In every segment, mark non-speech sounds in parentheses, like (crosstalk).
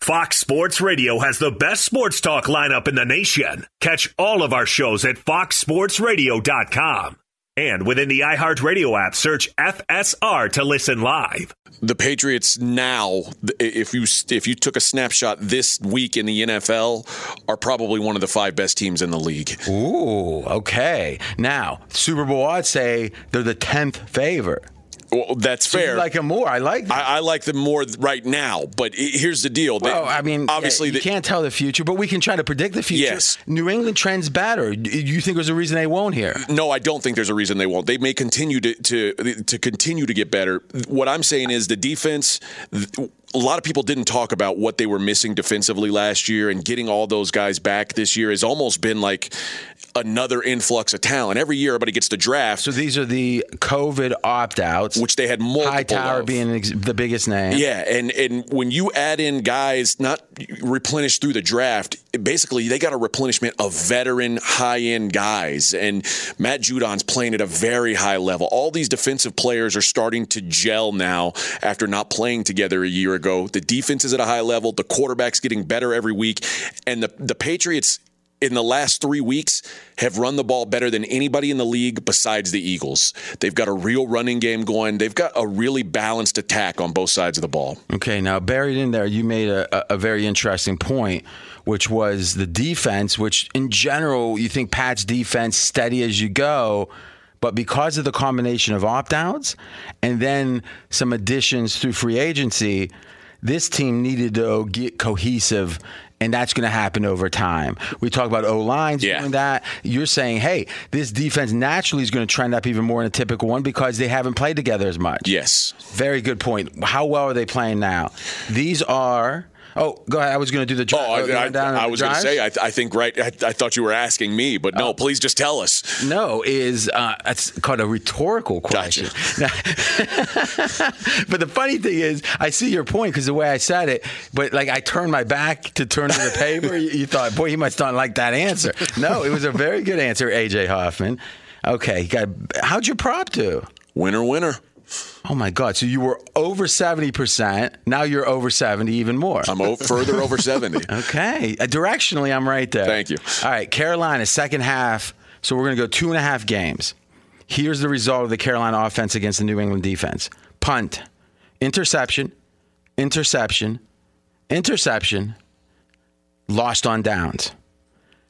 Fox Sports Radio has the best sports talk lineup in the nation. Catch all of our shows at foxsportsradio.com. And within the iHeartRadio app, search FSR to listen live. The Patriots now, if you if you took a snapshot this week in the NFL, are probably one of the five best teams in the league. Ooh, okay. Now, Super Bowl, I'd say they're the tenth favorite. Well, that's So fair. like them more. I like them. I, I like them more right now, but here's the deal. They- well, I mean, eh, obviously, you they- can't tell the future, but we can try to predict the future. Yes. New England trends better. Do You think there's a reason they won't here? No, I don't think there's a reason they won't. They may continue to to to continue to get better. What I'm saying is the defense. A lot of people didn't talk about what they were missing defensively last year, and getting all those guys back this year has almost been like another influx of talent. Every year, everybody gets the draft, So these are the COVID opt-outs, which they had multiple. Hightower of. being ex- the biggest name. Yeah, and and when you add in guys not replenished through the draft, basically they got a replenishment of veteran high end guys, and Matt Judon's playing at a very high level. All these defensive players are starting to gel now after not playing together a year ago. The defense is at a high level. The quarterback's getting better every week, and the the Patriots in the last three weeks have run the ball better than anybody in the league besides the Eagles. They've got a real running game going. They've got a really balanced attack on both sides of the ball. Okay, now buried in there, you made a, a, very interesting point, which was the defense, which in general, you think Pat's defense steady as you go. But because of the combination of opt outs and then some additions through free agency, this team needed to get cohesive. And that's going to happen over time. We talk about O lines Yeah. doing that. You're saying, hey, this defense naturally is going to trend up even more in a typical one because they haven't played together as much. Yes. Very good point. How well are they playing now? These are. Oh, go ahead. I was going to do the. dri- Oh, I, uh, the I, I was going to say, I, I think right. I, I thought you were asking me, but no, please just tell us. No, is uh, it's called a rhetorical question. (laughs) but the funny thing is, I see your point because the way I said it, but like I turned my back to turn to the paper, you, you thought, boy, he must not like that answer. No, it was a very good answer, AJ Hoffman. Okay, got. How'd your prop do? Winner, winner. Oh my God! So you were over seventy percent. Now you're over seventy, even more. I'm o- further over 70. (laughs) Okay. Uh, directionally, I'm right there. Thank you. All right. Carolina, second half. So we're going to go two and a half games. Here's the result of the Carolina offense against the New England defense punt, interception, interception, interception, lost on downs.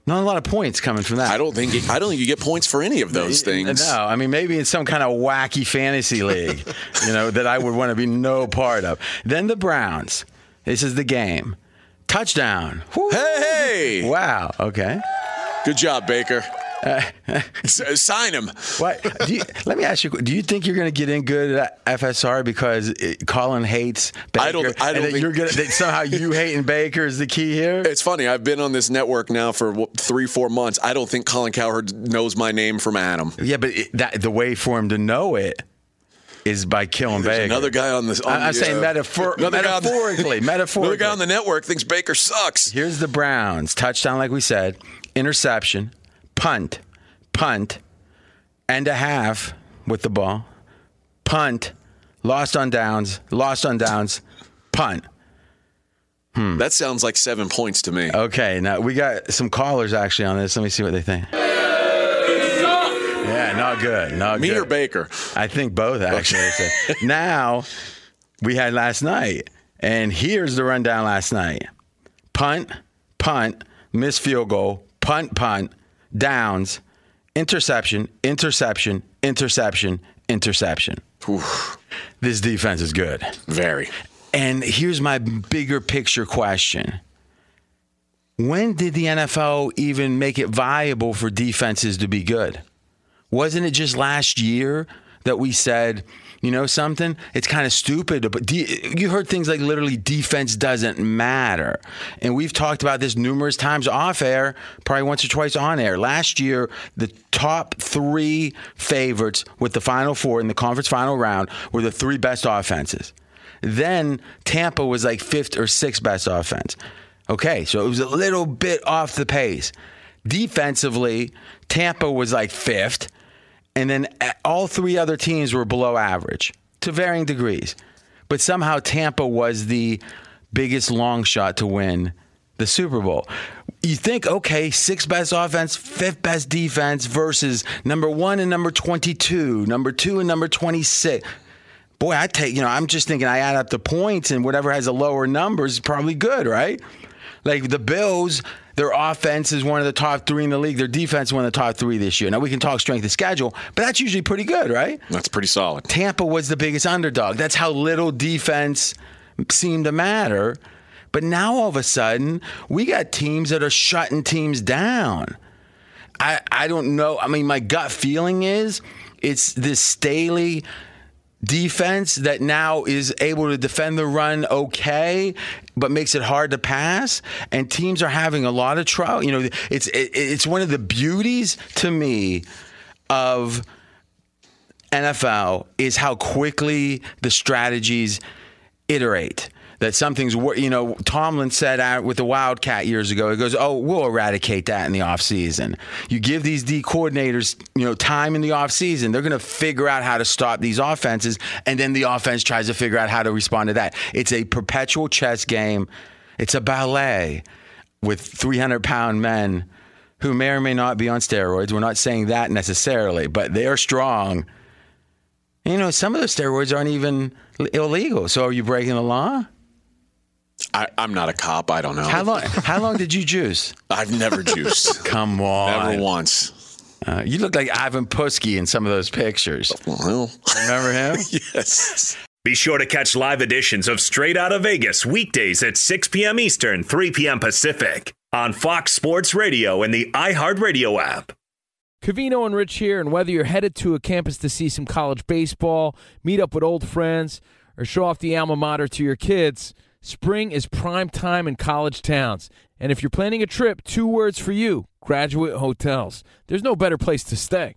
Not a lot of points coming from that. I don't think I don't think you get points for any of those things. No, I mean maybe in some kind of wacky fantasy league, (laughs) you know, that I would want to be no part of. Then the Browns. This is the game. touchdown. Woo. Hey, Wow. Okay. good job, Baker. S- Sign him. What? Do you, let me ask you. Do you think you're going to get in good at FSR because it, Colin hates Baker? I don't- I don't think- you're gonna, somehow you (laughs) hating Baker is the key here. It's funny. I've been on this network now for what, three, four months. I don't think Colin Cowherd knows my name from Adam. Yeah, but it, that the way for him to know it is by killing There's Baker. another guy on this. On I- I'm the, saying uh, metaphor- on the- metaphorically, (laughs) metaphorically. Another guy on the network thinks Baker sucks. Here's the Browns touchdown, like we said, interception, punt, punt, and a half with the ball, punt, lost on downs, lost on downs, punt. Hmm. That sounds like seven points to me. Okay, now we got some callers actually on this. Let me see what they think. Yeah, not good. Not me good. or Baker? I think both actually. So (laughs) now we had last night, and here's the rundown last night: punt, punt, missed field goal, punt, punt, downs, interception, interception, interception, interception. This defense is good. Very. And here's my bigger picture question. When did the NFL even make it viable for defenses to be good? Wasn't it just last year that we said, you know something? It's kind of stupid, but de- you heard things like literally defense doesn't matter. And we've talked about this numerous times off air, probably once or twice on air. Last year, the top three favorites with the final four in the conference final round were the three best offenses. Then Tampa was like fifth or sixth best offense. Okay, so it was a little bit off the pace. Defensively, Tampa was like fifth, and then all three other teams were below average to varying degrees. But somehow Tampa was the biggest long shot to win the Super Bowl. You think, okay, sixth best offense, fifth best defense versus number one and number 22, number two and number 26 boy, I take, you know, I'm just thinking I add up the points and whatever has a lower number is probably good, right? Like the Bills, their offense is one of the top three in the league. Their defense is one of the top three this year. Now we can talk strength of schedule, but that's usually pretty good, right? That's pretty solid. Tampa was the biggest underdog. That's how little defense seemed to matter. But now all of a sudden, we got teams that are shutting teams down. I, I don't know. I mean, my gut feeling is it's this Staley defense that now is able to defend the run okay, but makes it hard to pass. And teams are having a lot of trouble. You know, it's it, it's one of the beauties to me of NFL is how quickly the strategies iterate. That something's, you know, Tomlin said out with the Wildcat years ago, he goes, oh, we'll eradicate that in the offseason. You give these D coordinators, you know, time in the offseason, they're going to figure out how to stop these offenses, and then the offense tries to figure out how to respond to that. It's a perpetual chess game. It's a ballet with 300 pound men who may or may not be on steroids. We're not saying that necessarily, but they are strong. You know, some of those steroids aren't even illegal. So are you breaking the law? I, I'm not a cop. I don't know. How long? How long did you juice? (laughs) I've never juiced. Come on. Never once. Uh, you look like Ivan Putski in some of those pictures. Well, Remember him? (laughs) yes. Be sure to catch live editions of Straight Outta Vegas weekdays at 6 p.m. Eastern, 3 p.m. Pacific on Fox Sports Radio and the iHeartRadio app. Covino and Rich here, and whether you're headed to a campus to see some college baseball, meet up with old friends, or show off the alma mater to your kids, spring is prime time in college towns. And if you're planning a trip, two words for you graduate hotels. There's no better place to stay.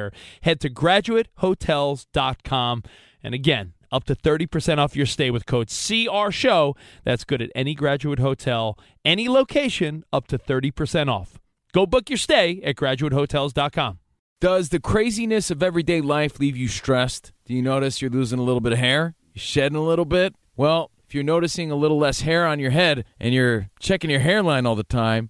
Head to graduatehotels.com. And again, up to 30% off your stay with code CR Show. That's good at any graduate hotel, any location, up to 30% off. Go book your stay at graduatehotels.com. Does the craziness of everyday life leave you stressed? Do you notice you're losing a little bit of hair? You're shedding a little bit? Well, If you're noticing a little less hair on your head and you're checking your hairline all the time,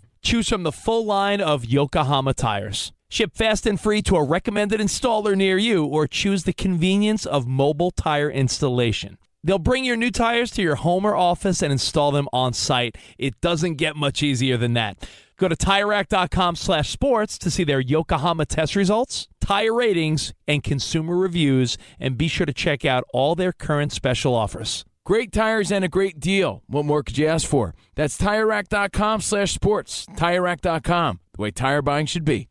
Choose from the full line of Yokohama tires. Ship fast and free to a recommended installer near you or choose the convenience of mobile tire installation. They'll bring your new tires to your home or office and install them on site. It doesn't get much easier than that. Go to TireRack.com slash sports to see their Yokohama test results, tire ratings, and consumer reviews, and be sure to check out all their current special offers. Great tires and a great deal. What more could you ask for? That's TireRack.com slash sports. TireRack.com, the way tire buying should be.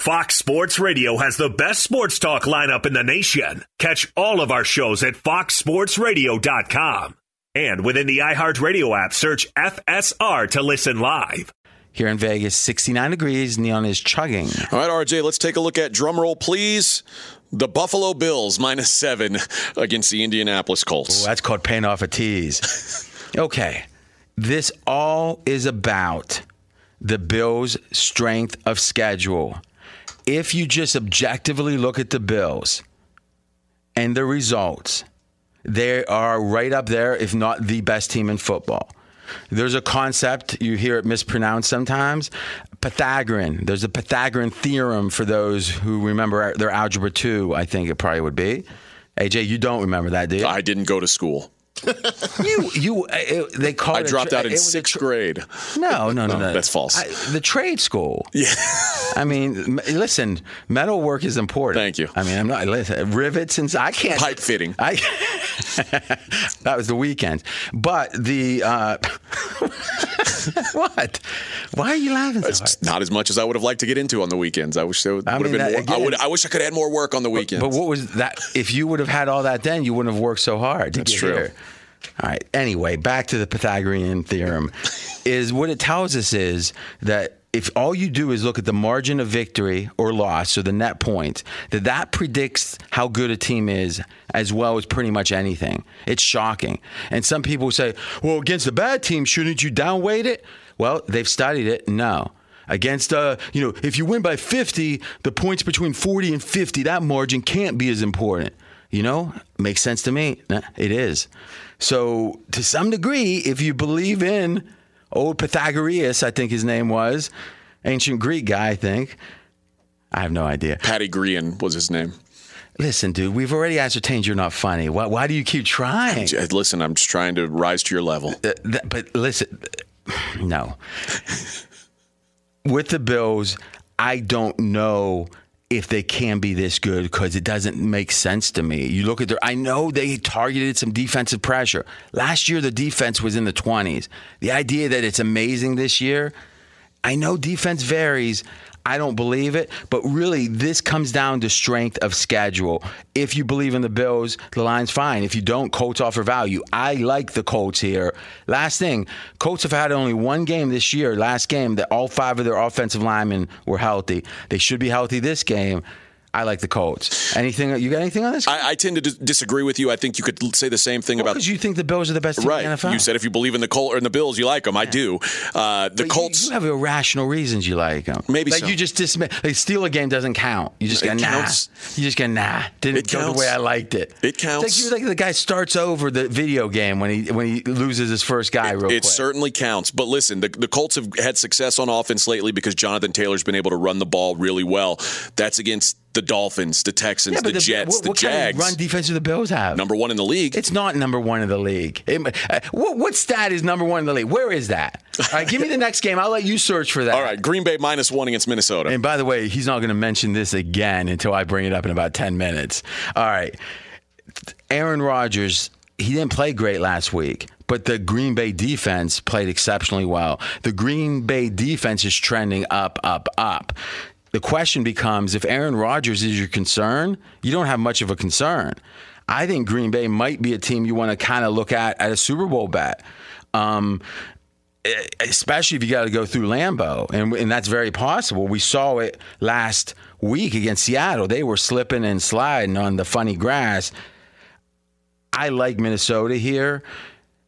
Fox Sports Radio has the best sports talk lineup in the nation. Catch all of our shows at foxsportsradio.com. And within the iHeartRadio app, search FSR to listen live. Here in Vegas, 69 degrees. Neon is chugging. All right, RJ, let's take a look at drumroll, please. The Buffalo Bills minus seven against the Indianapolis Colts. Oh, that's called paying off a tease. (laughs) okay. This all is about the Bills' strength of schedule. If you just objectively look at the Bills and the results, they are right up there, if not the best team in football. There's a concept, you hear it mispronounced sometimes Pythagorean. There's a Pythagorean theorem for those who remember their Algebra 2, I think it probably would be. AJ, you don't remember that, do you? I didn't go to school. (laughs) you, you, uh, it, they call I dropped tra- out in it was a sixth tra- grade. No, no, no, No, no. (laughs) that's false. I, the trade school. Yeah. I mean, m- listen, metal work is important. Thank you. I mean, I'm not listen, rivets and I can't Pipe fitting. I (laughs) (laughs) that was the weekend, but the uh, (laughs) what? Why are you laughing so not as much as I would have liked to get into on the weekends. I wish there would I have been that- more. I would. I wish I could have had more work on the weekends. But what was that? If you would have had all that then, you wouldn't have worked so hard. to That's get true. here. All right. Anyway, back to the Pythagorean theorem. (laughs) is what it tells us is that if all you do is look at the margin of victory or loss, so the net points, that that predicts how good a team is as well as pretty much anything. It's shocking. And some people say, "Well, against a bad team, shouldn't you downweight it?" Well, they've studied it. No. Against, uh, you know, if you win by 50, the points between 40 and 50, that margin can't be as important. You know, makes sense to me. It is. So, to some degree, if you believe in old Pythagoras, I think his name was, ancient Greek guy, I think. I have no idea. Patty Grian was his name. Listen, dude, we've already ascertained you're not funny. Why, why do you keep trying? Listen, I'm just trying to rise to your level. Uh, th- but listen, (sighs) no. (laughs) With the Bills, I don't know if they can be this good because it doesn't make sense to me. You look at their, I know they targeted some defensive pressure. Last year, the defense was in the 20s. The idea that it's amazing this year, I know defense varies. I don't believe it, but really, this comes down to strength of schedule. If you believe in the Bills, the line's fine. If you don't, Colts offer value. I like the Colts here. Last thing, Colts have had only one game this year, last game, that all five of their offensive linemen were healthy. They should be healthy this game. I like the Colts. Anything? You got anything on this? I, I tend to dis- disagree with you. I think you could say the same thing about because you think the Bills are the best team right. in the NFL. You said if you believe in the Colts or in the Bills, you like them. I do. Uh, the But Colts. You, have irrational reasons you like them. Maybe like so. you just dismiss. Like steal a game doesn't count. You just It go nah. You just go nah. Didn't It go the way I liked it. It It's counts. like, you're like the guy starts over the video game when he when he loses his first guy real It quick. certainly counts. But listen, the, the Colts have had success on offense lately because Jonathan Taylor's been able to run the ball really well. That's against the Dolphins, the Texans, yeah, but the, Jets, what, the what Jags. kind of run defense do the Bills have? number one in the league. It's not number one in the league. It- uh, what, what stat is number one in the league? Where is that? All right, give me the (laughs) next game. I'll let you search for that. All right, Green Bay minus one against Minnesota. And by the way, he's not going to mention this again until I bring it up in about 10 minutes. All right. Aaron Rodgers, he didn't play great last week, but the Green Bay defense played exceptionally well. The Green Bay defense is trending up, up, up. The question becomes if Aaron Rodgers is your concern, you don't have much of a concern. I think Green Bay might be a team you want to kind of look at at a Super Bowl bet. Um, especially if you got to go through Lambeau, and and that's very possible. We saw it last week against Seattle. They were slipping and sliding on the funny grass. I like Minnesota here.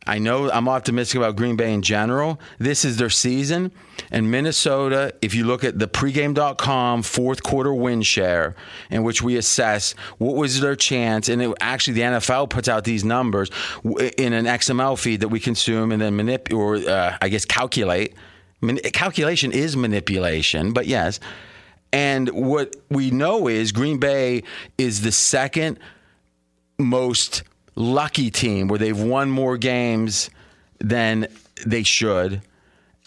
I know I'm optimistic about Green Bay in general. This is their season. And Minnesota, if you look at the pregame.com fourth quarter win share, in which we assess what was their chance, and it, actually the NFL puts out these numbers in an XML feed that we consume and then manipulate, or uh, I guess calculate. Man- calculation is manipulation, but yes. And what we know is Green Bay is the second most lucky team where they've won more games than they should.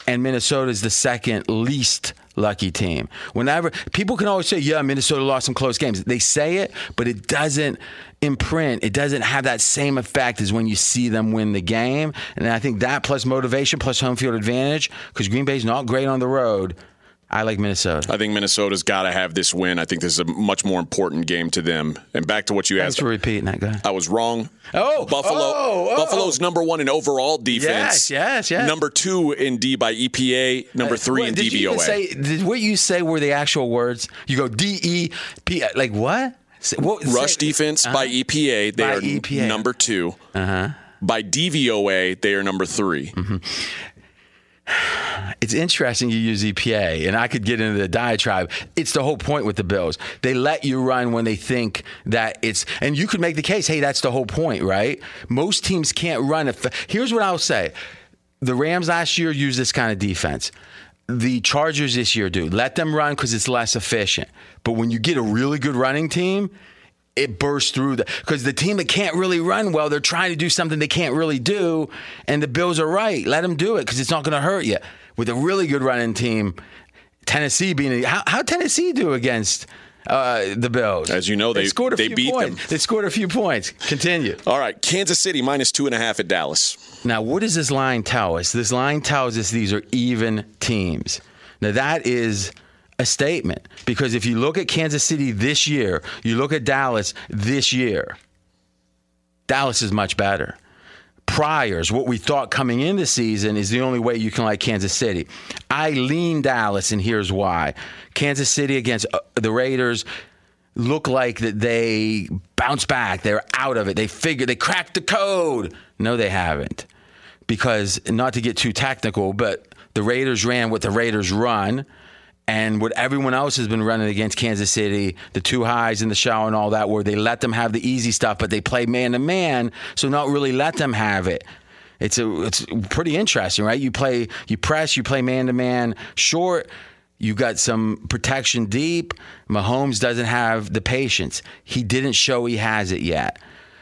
And Minnesota is the second least lucky team. Whenever people can always say, yeah, Minnesota lost some close games. They say it, but it doesn't imprint. It doesn't have that same effect as when you see them win the game. And I think that plus motivation plus home field advantage, because Green Bay's not great on the road. I like Minnesota. I think Minnesota's got to have this win. I think this is a much more important game to them. And back to what you Thanks asked. for repeating that, guy. I was wrong. Oh, Buffalo. oh, oh. Buffalo's number one in overall defense. Yes, yes, yes. Number two in D by EPA. Number three What- in did you DVOA. say did what you say were the actual words? You go D E P like what? What Rush say- defense by Uh-huh. EPA, they By are EPA. number two. Uh-huh. By DVOA, they are number 3 Mm-hmm. It's interesting you use EPA, and I could get into the diatribe. It's the whole point with the Bills. They let you run when they think that it's, and you could make the case, hey, that's the whole point, right? Most teams can't run. If, here's what I'll say the Rams last year used this kind of defense. The Chargers this year do. Let them run because it's less efficient. But when you get a really good running team, it bursts through the because the team that can't really run well, they're trying to do something they can't really do, and the Bills are right. Let them do it because it's not going to hurt you. With a really good running team, Tennessee being how how Tennessee do against uh, the Bills? As you know, they- scored a they few beat points. them. They scored a few points. Continue. All right, Kansas City minus two and a half at Dallas. Now, what does this line tell us? This line tells us these are even teams. Now, that is a statement because if you look at Kansas City this year, you look at Dallas this year, Dallas is much better. Priors, what we thought coming in the season is the only way you can like Kansas City. I lean Dallas, and here's why. Kansas City against uh, the Raiders look like that they bounce back. They're out of it. They figure they cracked the code. No, they haven't. Because not to get too technical, but the Raiders ran what the Raiders run. And what everyone else has been running against Kansas City, the two highs and the shower and all that, where they let them have the easy stuff, but they play man to man, so not really let them have it. It's a it's pretty interesting, right? You play you press, you play man to man short. You got some protection deep. Mahomes doesn't have the patience. He didn't show he has it yet.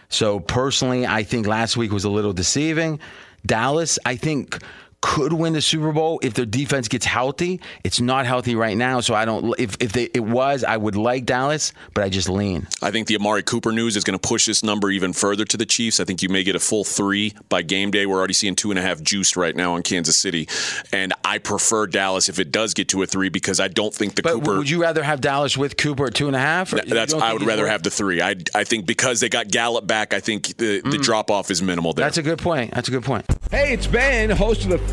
So personally, I think last week was a little deceiving. Dallas, I think could win the Super Bowl if their defense gets healthy. It's not healthy right now, so I don't. If if they, it was, I would like Dallas, but I just lean. I think the Amari Cooper news is going to push this number even further to the Chiefs. I think you may get a full three by game day. We're already seeing two and a half juiced right now on Kansas City, and I prefer Dallas if it does get to a three because I don't think the But Cooper. would you rather have Dallas with Cooper at two and a half? or Th- That's I would rather worth- have the three. I I think because they got Gallup back, I think the, the mm. drop off is minimal there. That's a good point. That's a good point. Hey, it's Ben, host of the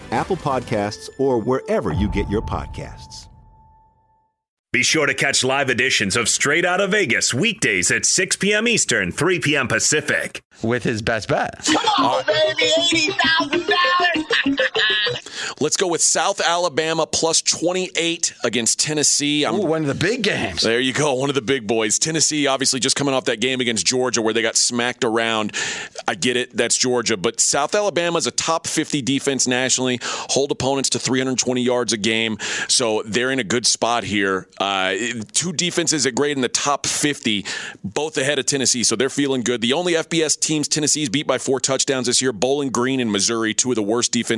Apple Podcasts, or wherever you get your podcasts. Be sure to catch live editions of Straight Out of Vegas weekdays at 6 p.m. Eastern, 3 p.m. Pacific. With his best bet. Come on, baby, eighty thousand dollars. Let's go with South Alabama plus 28 against Tennessee. I'm, Ooh, one of the big games. There you go, one of the big boys. Tennessee, obviously, just coming off that game against Georgia where they got smacked around. I get it, that's Georgia. But South Alabama is a top 50 defense nationally, hold opponents to 320 yards a game. So they're in a good spot here. Uh, two defenses that grade in the top 50, both ahead of Tennessee. So they're feeling good. The only FBS teams Tennessee's beat by four touchdowns this year, Bowling Green and Missouri, two of the worst defenses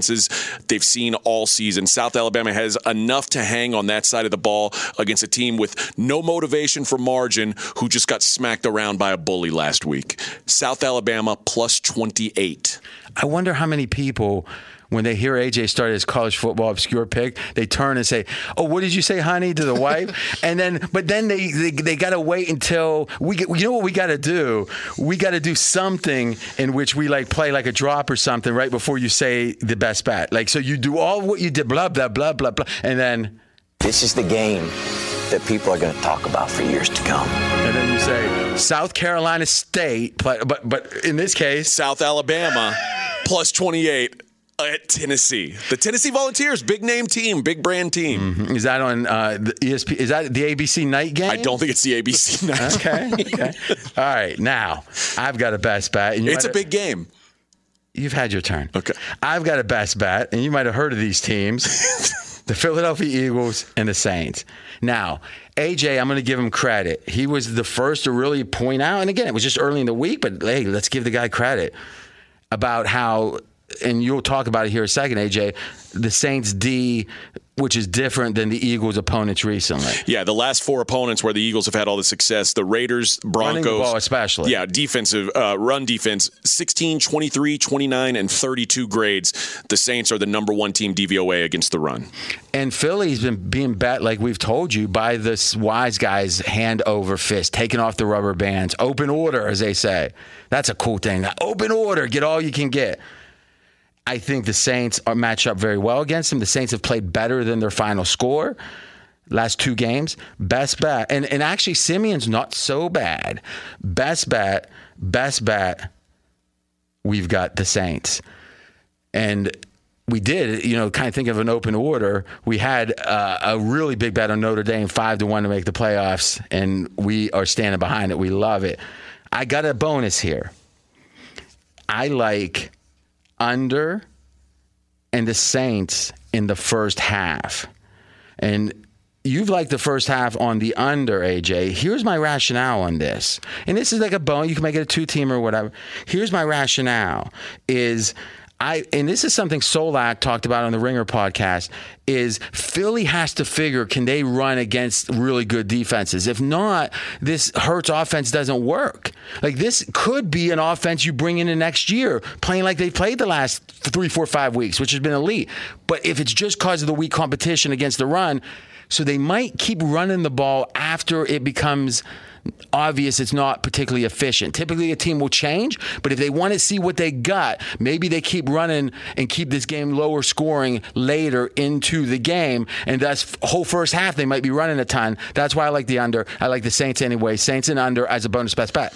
they've seen all season. South Alabama has enough to hang on that side of the ball against a team with no motivation for margin who just got smacked around by a bully last week. South Alabama plus 28. I wonder how many people when they hear AJ start his college football obscure pick, they turn and say, "Oh, what did you say, honey?" to the wife, (laughs) and then but then they they, they got to wait until we get. You know what we got to do? We got to do something in which we like play like a drop or something right before you say the best bet. Like so, you do all what you did, blah blah blah blah blah, and then This is the game that people are going to talk about for years to come. and then you say South Carolina State, play, but but in this case, South Alabama plus 28 at Tennessee. The Tennessee Volunteers, big name team, big brand team. is that on uh, the ESP? Is that the ABC night game? I don't think it's the ABC (laughs) night. Okay. Okay. All right. Now I've got a best bet. And you It's a big game. You've had your turn. Okay. I've got a best bet, and you might have heard of these teams: (laughs) the Philadelphia Eagles and the Saints. Now, AJ, I'm going to give him credit. He was the first to really point out, and again, it was just early in the week, but hey, let's give the guy credit about how. And you'll talk about it here in a second, AJ. The Saints D, which is different than the Eagles' opponents recently. Yeah, the last four opponents where the Eagles have had all the success, the Raiders, Broncos, the especially. Yeah, defensive uh, run defense 16, 23, 29 and 32 grades. The Saints are the number 1 team DVOA against the run. And Philly's been being bet, like we've told you, by this wise guys hand over fist, taking off the rubber bands, open order, as they say. That's a cool thing. Open order, get all you can get. I think the Saints are match up very well against them. The Saints have played better than their final score last two games. Best bet, and and actually Simeon's not so bad. Best bet, best bet. We've got the Saints, and we did, you know, kind of think of an open order. We had uh, a really big bet on Notre Dame, five to one to make the playoffs, and we are standing behind it. We love it. I got a bonus here. I like under and the Saints in the first half. And you've liked the first half on the under, AJ. Here's my rationale on this. And this is like a bone. You can make it a two team or whatever. Here's my rationale is I and this is something Solak talked about on the Ringer podcast is Philly has to figure can they run against really good defenses? If not, this Hurts offense doesn't work. Like this could be an offense you bring in the next year, playing like they played the last three, four, five weeks, which has been elite. But if it's just because of the weak competition against the run, so they might keep running the ball after it becomes obvious it's not particularly efficient. Typically, a team will change, but if they want to see what they got, maybe they keep running and keep this game lower scoring later into the game. And thus, whole first half, they might be running a ton. That's why I like the under. I like the Saints anyway. Saints and under as a bonus best bet.